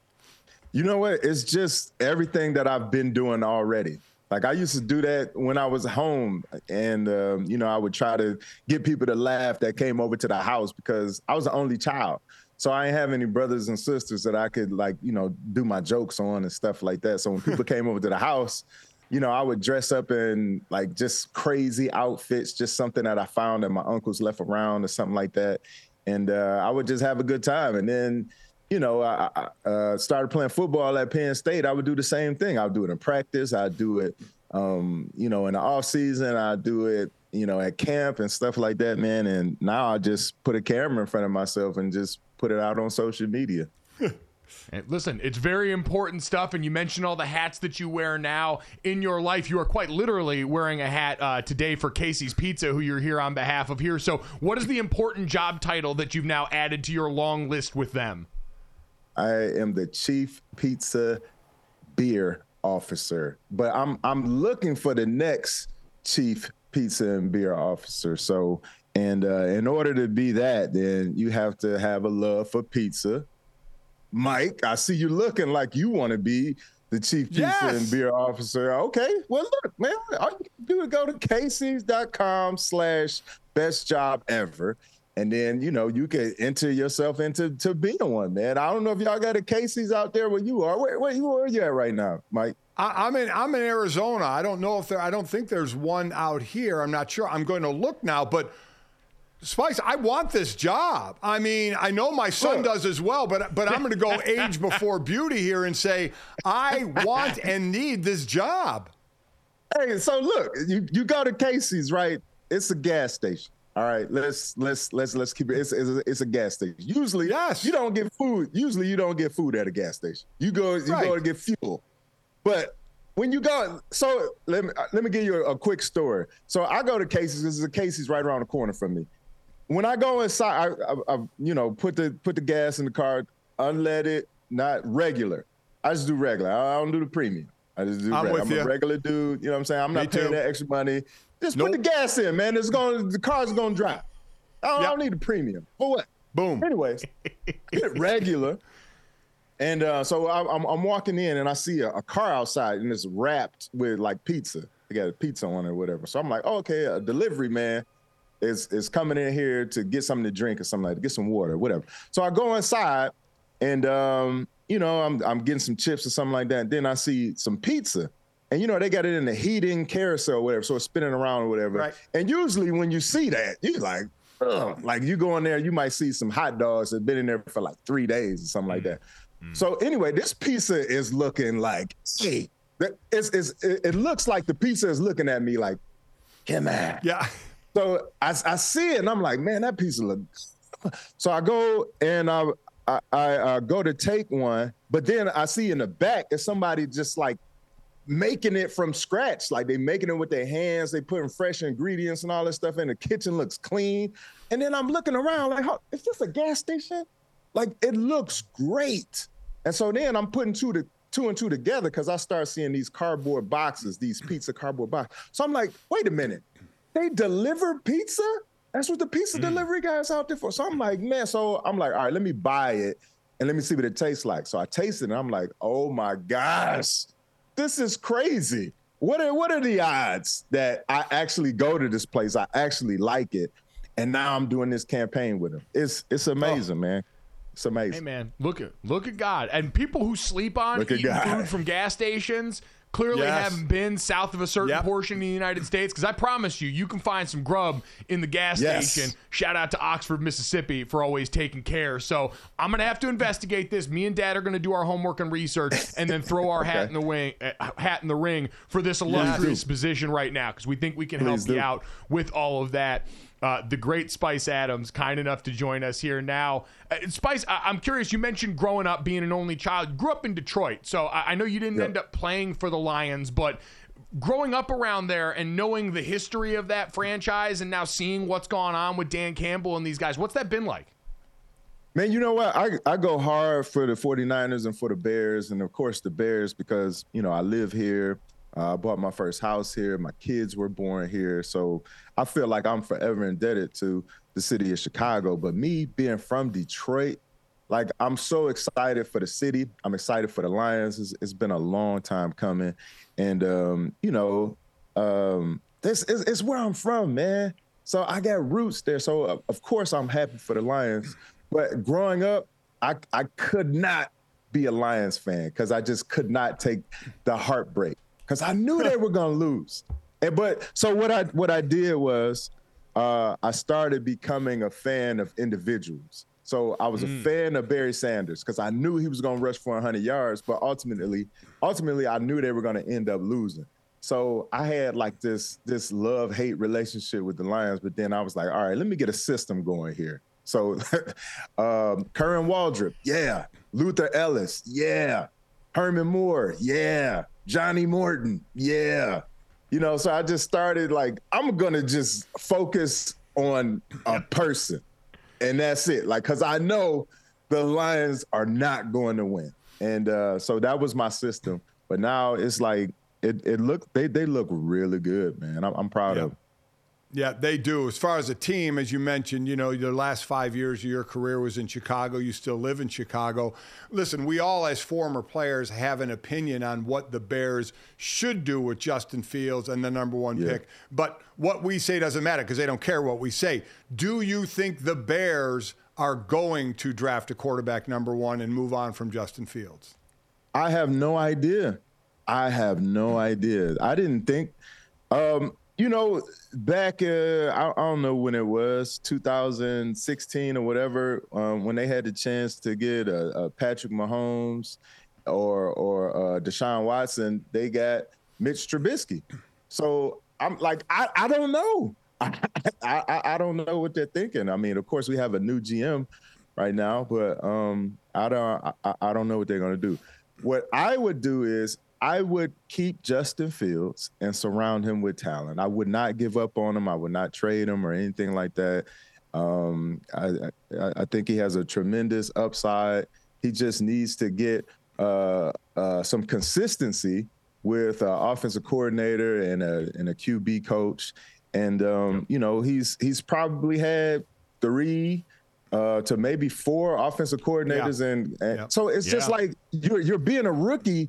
Speaker 8: You know what? It's just everything that I've been doing already. Like I used to do that when I was home, and um, you know I would try to get people to laugh that came over to the house because I was the only child. So I didn't have any brothers and sisters that I could like, you know, do my jokes on and stuff like that. So when people came over to the house, you know, I would dress up in like just crazy outfits, just something that I found that my uncles left around or something like that. And uh, I would just have a good time. And then, you know, I, I uh, started playing football at Penn State. I would do the same thing. I would do it in practice. I'd do it, um, you know, in the off season. I'd do it, you know, at camp and stuff like that, man. And now I just put a camera in front of myself and just put it out on social media.
Speaker 1: And listen, it's very important stuff. And you mentioned all the hats that you wear now in your life. You are quite literally wearing a hat uh, today for Casey's Pizza, who you're here on behalf of here. So, what is the important job title that you've now added to your long list with them?
Speaker 8: I am the chief pizza beer officer, but I'm I'm looking for the next chief pizza and beer officer. So, and uh, in order to be that, then you have to have a love for pizza Mike, I see you looking like you want to be the chief pizza yes. and beer officer. Okay, well, look, man, all you do is go to Casey's.com slash best job ever. And then, you know, you can enter yourself into to being one, man. I don't know if y'all got a Casey's out there where you are. Where, where, where are you at right now, Mike?
Speaker 5: I, am in I'm in Arizona. I don't know if there I don't think there's one out here. I'm not sure. I'm going to look now, but Spice, I want this job. I mean, I know my son does as well, but but I'm going to go age before beauty here and say I want and need this job.
Speaker 8: Hey, so look, you you go to Casey's, right? It's a gas station. All right, let's let's let's let's keep it. It's, it's, a, it's a gas station. Usually, yes, you don't get food. Usually, you don't get food at a gas station. You go you right. go to get fuel, but when you go, so let me uh, let me give you a, a quick story. So I go to Casey's. This is a Casey's right around the corner from me when I go inside, I, I, I, you know put the put the gas in the car, unleaded, not regular. I just do regular. I, don't do the premium. I just do. I'm, I'm a regular dude. You know what I'm saying? I'm not Me paying too. that extra money. Just nope. put the gas in, man. It's going. The car's going to drive. I don't, yep. I don't need the premium. For what?
Speaker 5: Boom.
Speaker 8: Anyways, get regular. And uh, so I, am I'm walking in and I see a, a, car outside and it's wrapped with like pizza. They got a pizza on it or whatever. So I'm like, oh, okay, a delivery man is is coming in here to get something to drink or something like that, get some water, whatever. So I go inside and um, you know, I'm I'm getting some chips or something like that. And then I see some pizza. And you know, they got it in the heating carousel or whatever, so it's spinning around or whatever. Right. And usually when you see that, you're like, Ugh. like you go in there, you might see some hot dogs that have been in there for like three days or something mm. like that. Mm. So anyway, this pizza is looking like, hey, it's, it's, it looks like the pizza is looking at me like, come on.
Speaker 5: Yeah.
Speaker 8: So I, I see it and I'm like, man, that piece of. So I go and I, I, I uh, go to take one, but then I see in the back is somebody just like making it from scratch. Like they making it with their hands. They putting fresh ingredients and all this stuff in. The kitchen looks clean. And then I'm looking around like, oh, is this a gas station? Like it looks great. And so then I'm putting two to two and two together because I start seeing these cardboard boxes, these pizza cardboard boxes. So I'm like, wait a minute, they deliver pizza? That's what the pizza mm. delivery guys out there for. So I'm like, man. So I'm like, all right, let me buy it and let me see what it tastes like. So I tasted it and I'm like, oh my gosh, this is crazy. What are what are the odds that I actually go to this place? I actually like it, and now I'm doing this campaign with them. It's it's amazing, oh. man. It's amazing.
Speaker 1: Hey man, look at look at God and people who sleep on eating food from gas stations clearly yes. haven't been south of a certain yep. portion of the United States because I promise you, you can find some grub in the gas yes. station. Shout out to Oxford, Mississippi for always taking care. So I'm going to have to investigate this. Me and Dad are going to do our homework and research and then throw our okay. hat in the wing, uh, hat in the ring for this illustrious position right now because we think we can Please help do. you out with all of that. Uh, the great Spice Adams, kind enough to join us here now. Uh, Spice, I- am curious. You mentioned growing up being an only child. Grew up in Detroit, so I, I know you didn't yep. end up playing for the Lions, but growing up around there and knowing the history of that franchise and now seeing what's gone on with Dan Campbell and these guys, what's that been like?
Speaker 8: Man, you know what? I, I go hard for the 49ers and for the Bears, and of course the Bears because, you know, I live here. Uh, I bought my first house here. My kids were born here. So I feel like I'm forever indebted to the city of Chicago. But me being from Detroit, like I'm so excited for the city. I'm excited for the Lions. it's, it's been a long time coming. And, um, you know, um, this is, is where I'm from, man. So I got roots there. So, of course, I'm happy for the Lions. But growing up, I, I could not be a Lions fan because I just could not take the heartbreak because I knew they were gonna lose. And but so what I what I did was uh, I started becoming a fan of individuals. So I was mm. a fan of Barry Sanders because I knew he was going to rush for 100 yards, but ultimately, ultimately, I knew they were going to end up losing. So I had like this this love hate relationship with the Lions, but then I was like, all right, let me get a system going here. So um, Kerwin Waldroup, yeah. Luther Ellis, yeah. Herman Moore, yeah. Johnny Morton, yeah. You know, so I just started like, I'm gonna just focus on a person. And that's it. Like, cause I know the Lions are not going to win. And uh, so that was my system. But now it's like it it look they they look really good, man. I'm, I'm proud of
Speaker 5: yeah, they do. As far as a team, as you mentioned, you know, the last five years of your career was in Chicago. You still live in Chicago. Listen, we all, as former players, have an opinion on what the Bears should do with Justin Fields and the number one yeah. pick. But what we say doesn't matter because they don't care what we say. Do you think the Bears are going to draft a quarterback number one and move on from Justin Fields?
Speaker 8: I have no idea. I have no idea. I didn't think. Um, you know, back uh, I, I, don't know when it was, 2016 or whatever, um, when they had the chance to get a, a Patrick Mahomes or or uh, Deshaun Watson, they got Mitch Trubisky. So I'm like, I, I don't know. I, I, I don't know what they're thinking. I mean, of course, we have a new GM right now, but um, I don't I, I don't know what they're gonna do. What I would do is I would keep Justin Fields and surround him with talent. I would not give up on him. I would not trade him or anything like that. Um, I, I, I, think he has a tremendous upside. He just needs to get uh, uh, some consistency with an offensive coordinator and a, and a QB coach. And um, you know, he's he's probably had three uh, to maybe four offensive coordinators, yeah. and, and yeah. so it's yeah. just like you're you're being a rookie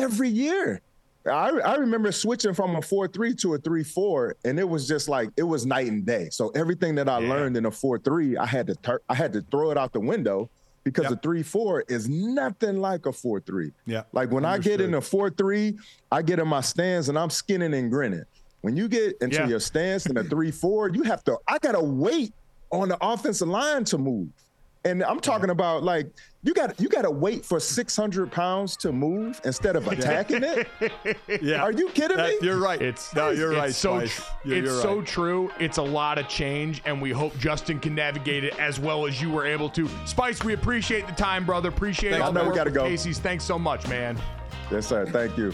Speaker 8: every year. I, I remember switching from a 4 3 to a 3 4, and it was just like it was night and day. So everything that I yeah. learned in a 4 3, I had to tur- I had to throw it out the window because yep. a 3 4 is nothing like a 4 3.
Speaker 5: Yeah.
Speaker 8: Like when Understood. I get in a 4 3, I get in my stance and I'm skinning and grinning. When you get into yeah. your stance in a 3 4, you have to, I got to wait on the offensive line to move. And I'm talking about like you got you got to wait for 600 pounds to move instead of attacking it. yeah, are you kidding me?
Speaker 5: You're right. It's no, you're
Speaker 1: it's
Speaker 5: right.
Speaker 1: So
Speaker 5: tr-
Speaker 1: you're, it's
Speaker 5: you're
Speaker 1: so
Speaker 5: right.
Speaker 1: true. It's a lot of change, and we hope Justin can navigate it as well as you were able to. Spice, we appreciate the time, brother. Appreciate Thanks, all the work we gotta go. Casey's. Thanks so much, man.
Speaker 8: Yes, sir. Thank you.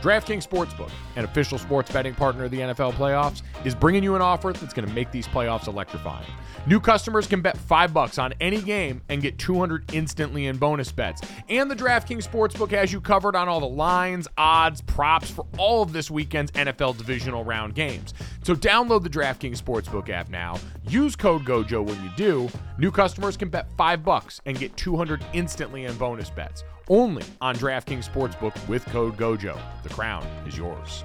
Speaker 1: DraftKings Sportsbook, an official sports betting partner of the NFL playoffs, is bringing you an offer that's going to make these playoffs electrifying. New customers can bet 5 bucks on any game and get 200 instantly in bonus bets. And the DraftKings Sportsbook has you covered on all the lines, odds, props for all of this weekend's NFL divisional round games. So download the DraftKings Sportsbook app now. Use code GOJO when you do. New customers can bet 5 bucks and get 200 instantly in bonus bets. Only on DraftKings Sportsbook with code GOJO. The crown is yours.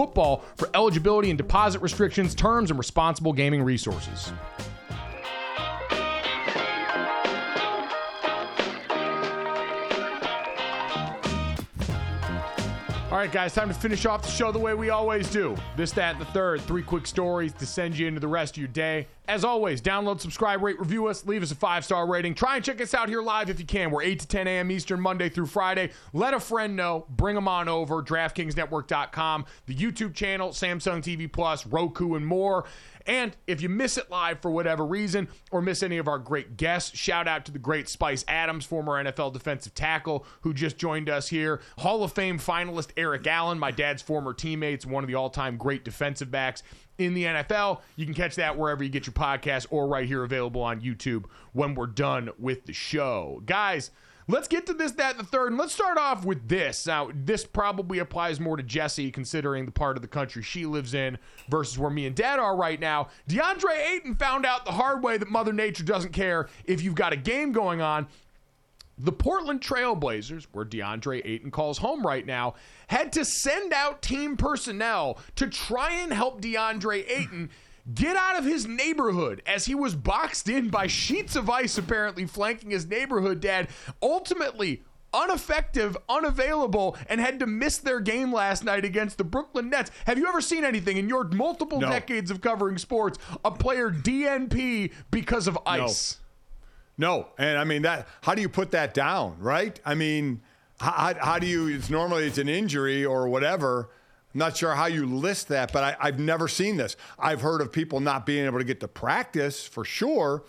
Speaker 1: football for eligibility and deposit restrictions, terms, and responsible gaming resources. Right, guys, time to finish off the show the way we always do. This, that, and the third. Three quick stories to send you into the rest of your day. As always, download, subscribe, rate, review us, leave us a five star rating. Try and check us out here live if you can. We're 8 to 10 a.m. Eastern, Monday through Friday. Let a friend know. Bring them on over. DraftKingsNetwork.com, the YouTube channel, Samsung TV Plus, Roku, and more. And if you miss it live for whatever reason or miss any of our great guests, shout out to the great Spice Adams, former NFL defensive tackle, who just joined us here. Hall of Fame finalist Eric Allen, my dad's former teammates, one of the all time great defensive backs in the NFL. You can catch that wherever you get your podcast or right here available on YouTube when we're done with the show. Guys, Let's get to this, that, and the third. And let's start off with this. Now, this probably applies more to Jesse, considering the part of the country she lives in versus where me and dad are right now. DeAndre Ayton found out the hard way that Mother Nature doesn't care if you've got a game going on. The Portland Trailblazers, where DeAndre Ayton calls home right now, had to send out team personnel to try and help DeAndre Ayton get out of his neighborhood as he was boxed in by sheets of ice apparently flanking his neighborhood dad ultimately ineffective, unavailable, and had to miss their game last night against the Brooklyn Nets. Have you ever seen anything in your multiple
Speaker 5: No.
Speaker 1: decades of covering sports, a player DNP because of ice?
Speaker 5: No, no. and I mean that. How do you put that down, right? I mean, how, how, how do you? It's normally it's an injury or whatever. I'm not sure how you list that, but I, I've never seen this. I've heard of people not being able to get to practice for sure,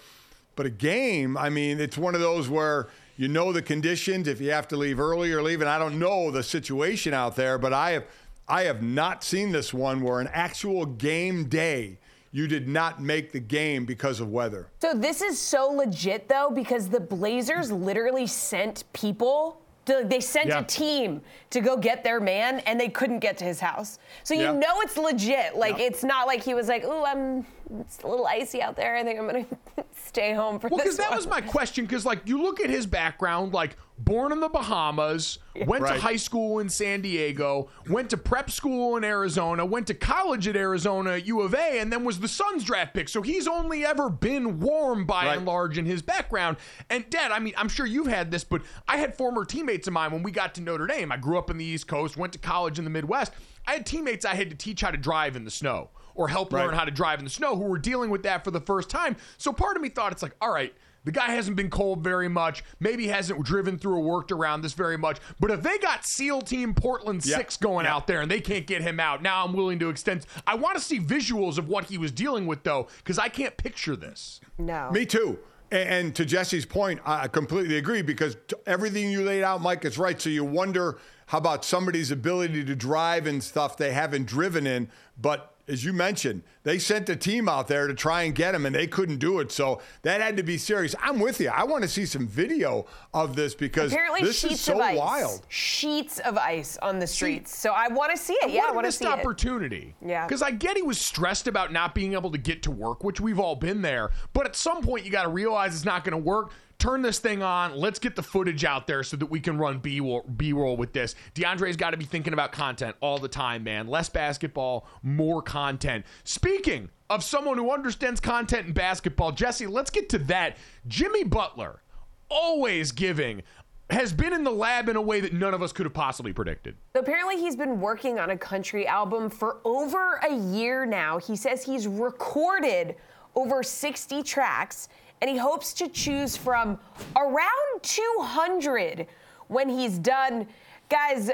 Speaker 5: but a game. I mean, it's one of those where you know the conditions. If you have to leave early or leave, and I don't know the situation out there, but I have I have not seen this one where an actual game day you did not make the game because of weather.
Speaker 3: So this is so legit though because the Blazers literally sent people. They sent
Speaker 5: Yeah.
Speaker 3: a team to go get their man, and they couldn't get to his house. So you
Speaker 5: Yeah.
Speaker 3: know it's legit. Like
Speaker 5: Yeah.
Speaker 3: it's not like he was like, "Ooh, I'm it's a little icy out there. I think I'm gonna stay home for this.
Speaker 1: Well,
Speaker 3: this."
Speaker 1: because that was my question. Because like you look at his background, like born in the Bahamas, went to high school in San Diego, went to prep school in Arizona, went to college at Arizona U of A, and then was the Suns draft pick. So he's only ever been warm by
Speaker 5: Right.
Speaker 1: and large in his background. And Dad, I mean, I'm sure you've had this, but I had former teammates of mine when we got to Notre Dame. I grew up in the East Coast, went to college in the Midwest. I had teammates I had to teach how to drive in the snow or help
Speaker 5: Right.
Speaker 1: learn how to drive in the snow who were dealing with that for the first time. So part of me thought it's like, all right, the guy hasn't been cold very much, maybe hasn't driven through or worked around this very much. But if they got SEAL Team Portland
Speaker 5: Yeah.
Speaker 1: 6 going
Speaker 5: Yeah.
Speaker 1: out there and they can't get him out, now I'm willing to extend. I want to see visuals of what he was dealing with, though, because I can't picture this.
Speaker 3: no.
Speaker 5: Me too. And, and to Jesse's point, I completely agree because everything you laid out, Mike, is right. So you wonder how about somebody's ability to drive and stuff they haven't driven in. But as you mentioned, they sent a team out there to try and get him, and they couldn't do it. So that had to be serious. I'm with you. I want to see some video of this because
Speaker 3: Apparently,
Speaker 5: this
Speaker 3: sheets
Speaker 5: is so
Speaker 3: of ice.
Speaker 5: wild.
Speaker 3: Sheets of ice on the streets. so I want to see it. yeah, I
Speaker 1: what a
Speaker 3: want to
Speaker 1: missed
Speaker 3: see it.
Speaker 1: opportunity.
Speaker 3: Yeah.
Speaker 1: Because I get he was stressed about not being able to get to work, which we've all been there. But at some point, you got to realize it's not going to work. Turn this thing on. Let's get the footage out there so that we can run B roll with this. DeAndre's got to be thinking about content all the time, man. Less basketball, more content. Speaking of someone who understands content in basketball, Jesse, let's get to that. Jimmy Butler, always giving has been in the lab in a way that none of us could have possibly predicted.
Speaker 3: Apparently, he's been working on a country album for over a year now. He says he's recorded over 60 tracks and he hopes to choose from around 200 when he's done. Guys,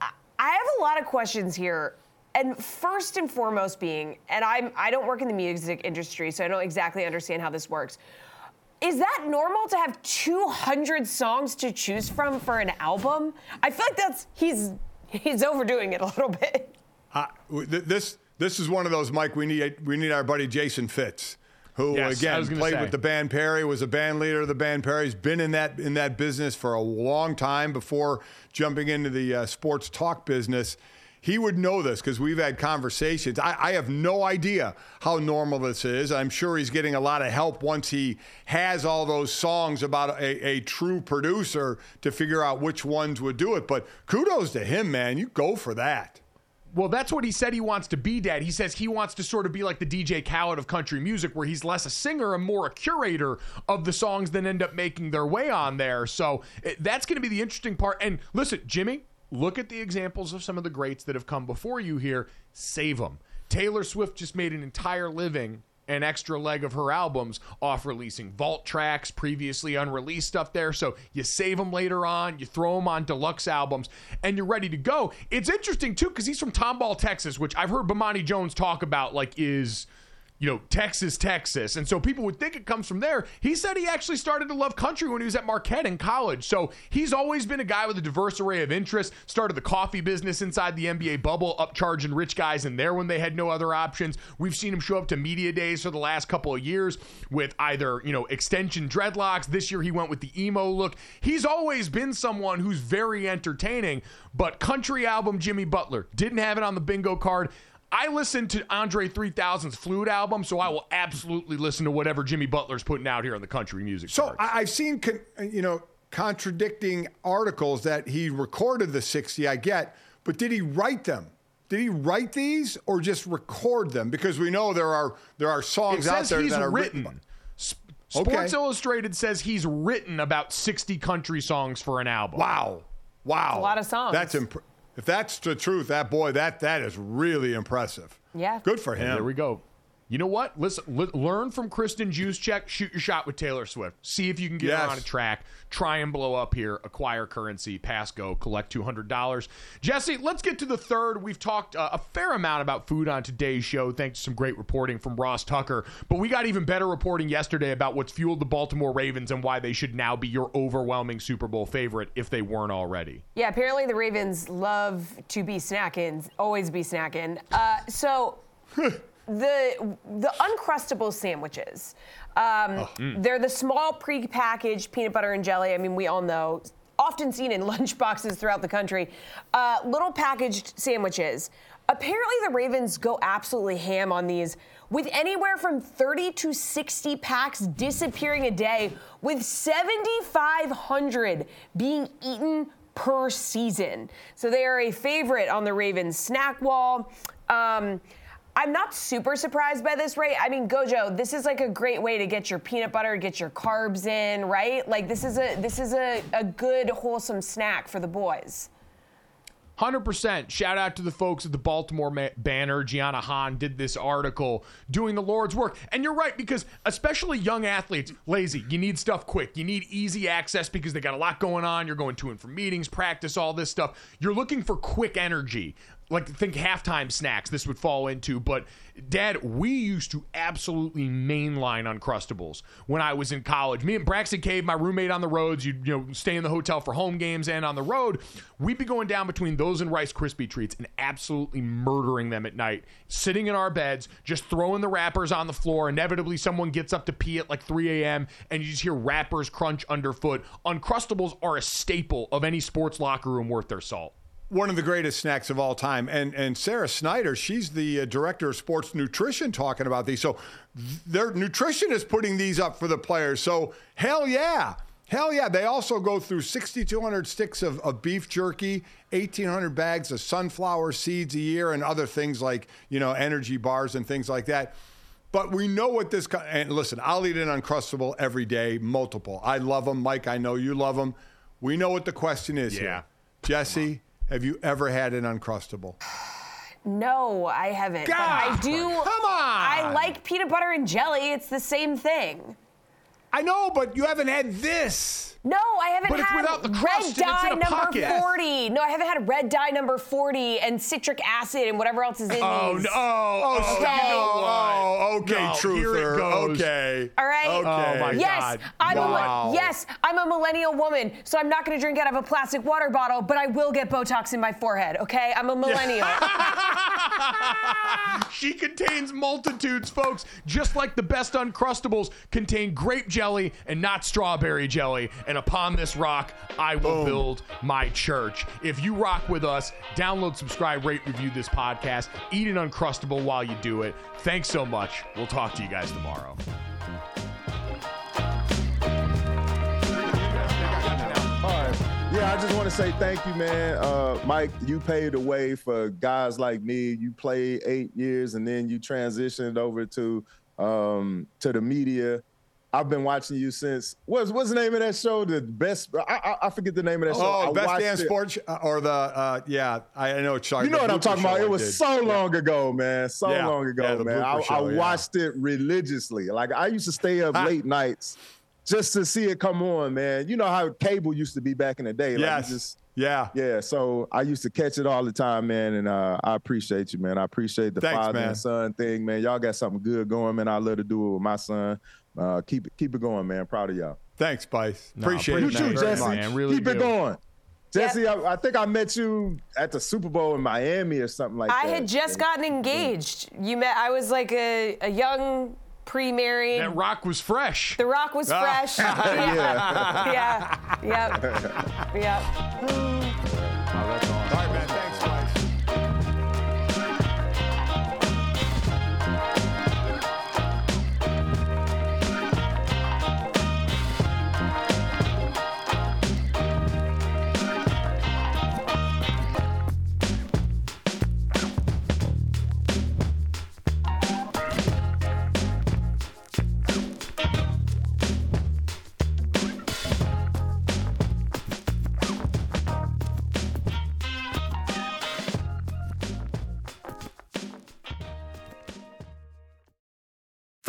Speaker 3: I have a lot of questions here. And first and foremost being, and I'm I don't work in the music industry, so I don't exactly understand how this works. Is that normal to have 200 songs to choose from for an album? I feel like that's he's he's overdoing it a little bit.
Speaker 5: Uh, this this is one of those, Mike. We need we need our buddy Jason Fitz, who
Speaker 1: Yes,
Speaker 5: again played
Speaker 1: say.
Speaker 5: with the band Perry, was a band leader of the band Perry. He's been in that in that business for a long time before jumping into the uh, sports talk business. He would know this because we've had conversations. I, I have no idea how normal this is. I'm sure he's getting a lot of help once he has all those songs about a, a true producer to figure out which ones would do it. But kudos to him, man. You go for that.
Speaker 1: Well, that's what he said he wants to be, Dad. He says he wants to sort of be like the DJ Khaled of country music, where he's less a singer and more a curator of the songs that end up making their way on there. So it, that's going to be the interesting part. And listen, Jimmy, look at the examples of some of the greats that have come before you here. Save them. Taylor Swift just made an entire living an extra leg of her albums off releasing vault tracks, previously unreleased stuff there. So you save them later on, you throw them on deluxe albums, and you're ready to go. It's interesting too because he's from Tomball, Texas, which I've heard Bomani Jones talk about like is you know, Texas, Texas. And so people would think it comes from there. He said he actually started to love country when he was at Marquette in college. So he's always been a guy with a diverse array of interests. Started the coffee business inside the NBA bubble, upcharging rich guys in there when they had no other options. We've seen him show up to media days for the last couple of years with either, you know, extension dreadlocks. This year he went with the emo look. He's always been someone who's very entertaining, but country album Jimmy Butler didn't have it on the bingo card. I listened to Andre 3000's Flute album, so I will absolutely listen to whatever Jimmy Butler's putting out here on the country music.
Speaker 5: So
Speaker 1: charts.
Speaker 5: I- I've seen, con- you know, contradicting articles that he recorded the 60, I get, but did he write them? Did he write these or just record them? Because we know there are there are
Speaker 1: it
Speaker 5: songs out there
Speaker 1: he's
Speaker 5: that are
Speaker 1: written.
Speaker 5: written.
Speaker 1: Sp-
Speaker 5: Okay.
Speaker 1: Sports Illustrated says he's written about 60 country songs for an album.
Speaker 5: Wow, wow,
Speaker 3: a lot of songs.
Speaker 5: That's imp- if that's the truth, that boy, that that is really impressive.
Speaker 3: Yeah.
Speaker 5: good for him.
Speaker 1: there we go. You know what? Listen, li- learn from Kristin Juszczyk. Shoot your shot with Taylor Swift. See if you can get her on a track. Try and blow up here. Acquire currency. Pass go. Collect two hundred dollars. Jesse, let's get to the third. We've talked uh, a fair amount about food on today's show, thanks to some great reporting from Ross Tucker. But we got even better reporting yesterday about what's fueled the Baltimore Ravens and why they should now be your overwhelming Super Bowl favorite if they weren't already.
Speaker 3: Yeah, apparently the Ravens love to be snacking, always be snacking. Uh, so the the uncrustable sandwiches, um, they're the small pre-packaged peanut butter and jelly. I mean, we all know, often seen in lunch boxes throughout the country. Uh, little packaged sandwiches. Apparently, the Ravens go absolutely ham on these, with anywhere from 30 to 60 packs disappearing a day, with 7,500 being eaten per season. So they are a favorite on the Ravens snack wall. Um, I'm not super surprised by this rate. I mean, Gojo, this is like a great way to get your peanut butter, get your carbs in, right? Like this is a this is a, a good wholesome snack for the boys.
Speaker 1: 100%. Shout out to the folks at the Baltimore Banner. Giana Han did this article doing the Lord's work. And you're right, because especially young athletes, lazy. You need stuff quick. You need easy access because they got a lot going on. You're going to and from meetings, practice, all this stuff. You're looking for quick energy. Like, think halftime snacks this would fall into. But, Dad, we used to absolutely mainline Uncrustables when I was in college. Me and Braxton Cave, my roommate on the roads, you'd you know, stay in the hotel for home games and on the road. We'd be going down between those and Rice Krispie treats and absolutely murdering them at night. Sitting in our beds, just throwing the wrappers on the floor. Inevitably, someone gets up to pee at like 3 a.m. and you just hear wrappers crunch underfoot. Uncrustables are a staple of any sports locker room worth their salt.
Speaker 5: One of the greatest snacks of all time. And and Sarah Snyder, she's the uh, director of sports nutrition, talking about these. So their nutrition is putting these up for the players. So hell yeah. Hell yeah. They also go through 6,200 sticks of, of beef jerky, 1,800 bags of sunflower seeds a year, and other things like, you know, energy bars and things like that. But we know what this, and listen, I'll eat an Uncrustable every day, multiple. I love them. Mike, I know you love them. We know what the question is
Speaker 1: Yeah.
Speaker 5: here. Jesse, have you ever had an Uncrustable?
Speaker 3: No, I haven't. but I
Speaker 5: God,
Speaker 3: do.
Speaker 5: come on.
Speaker 3: I like peanut butter and jelly. It's the same thing.
Speaker 5: I know, but you haven't had this.
Speaker 3: No, I haven't
Speaker 1: But it's
Speaker 3: had
Speaker 1: without the
Speaker 3: red
Speaker 1: crust it's
Speaker 3: dye
Speaker 1: in a
Speaker 3: number
Speaker 1: pocket.
Speaker 3: 40. No, I haven't had red dye number 40 and citric acid and whatever else is in
Speaker 1: Oh,
Speaker 3: these.
Speaker 1: no. Oh,
Speaker 5: Oh,
Speaker 3: Okay.
Speaker 1: you know oh, what?
Speaker 5: oh, okay,
Speaker 1: No,
Speaker 5: truther.
Speaker 1: here it goes.
Speaker 5: Okay.
Speaker 3: All right.
Speaker 5: Okay.
Speaker 1: Oh, my
Speaker 3: Yes,
Speaker 1: God.
Speaker 3: I'm
Speaker 5: Wow.
Speaker 3: a yes, I'm a millennial woman, so I'm not going to drink out of a plastic water bottle, but I will get Botox in my forehead. Okay, I'm a millennial.
Speaker 1: she contains multitudes, folks. Just like the best Uncrustables contain grape jelly and not strawberry jelly. And upon this rock, I will build my church. If you rock with us, download, subscribe, rate, review this podcast. Eat an Uncrustable while you do it. Thanks so much. We'll talk to you guys tomorrow.
Speaker 8: All right. Yeah, I just want to say thank you, man. Uh, Mike, you paved the way for guys like me. You played eight years and then you transitioned over to um, to the media. I've been watching you since what's what's the name of that show? The best I, I, I forget the name of that show.
Speaker 5: Oh,
Speaker 8: I
Speaker 5: best damn sports uh, or the uh, yeah, I I know you're
Speaker 8: You know what I'm talking about? It was
Speaker 5: did.
Speaker 8: so
Speaker 5: Yeah.
Speaker 8: long ago, man. So
Speaker 5: Yeah.
Speaker 8: long ago,
Speaker 5: Yeah,
Speaker 8: man. I,
Speaker 5: show,
Speaker 8: I
Speaker 5: yeah.
Speaker 8: watched it religiously. Like I used to stay up late nights just to see it come on, man. You know how cable used to be back in the day. Like,
Speaker 5: Yes.
Speaker 8: just-
Speaker 5: yeah.
Speaker 8: yeah, so I used to catch it all the time, man, and uh, I appreciate you, man. I appreciate the
Speaker 5: Thanks,
Speaker 8: father
Speaker 5: man.
Speaker 8: and son thing, man. Y'all got something good going, man. I love to do it with my son. Uh, keep it, keep it going, man. Proud of y'all.
Speaker 5: Thanks, Spice.
Speaker 1: No,
Speaker 5: Appreciate
Speaker 8: You
Speaker 5: it,
Speaker 1: appreciate
Speaker 5: man.
Speaker 8: too, Jesse.
Speaker 1: man. Really
Speaker 8: keep
Speaker 1: do.
Speaker 8: it going. Jesse, I, I think I met you at the Super Bowl in Miami or something like
Speaker 3: I
Speaker 8: that.
Speaker 3: I had just gotten engaged. You met. I was like a, a young pre-married.
Speaker 1: That rock was fresh.
Speaker 3: the rock was
Speaker 5: Ah.
Speaker 3: fresh. yeah. yeah. Yep. Yep.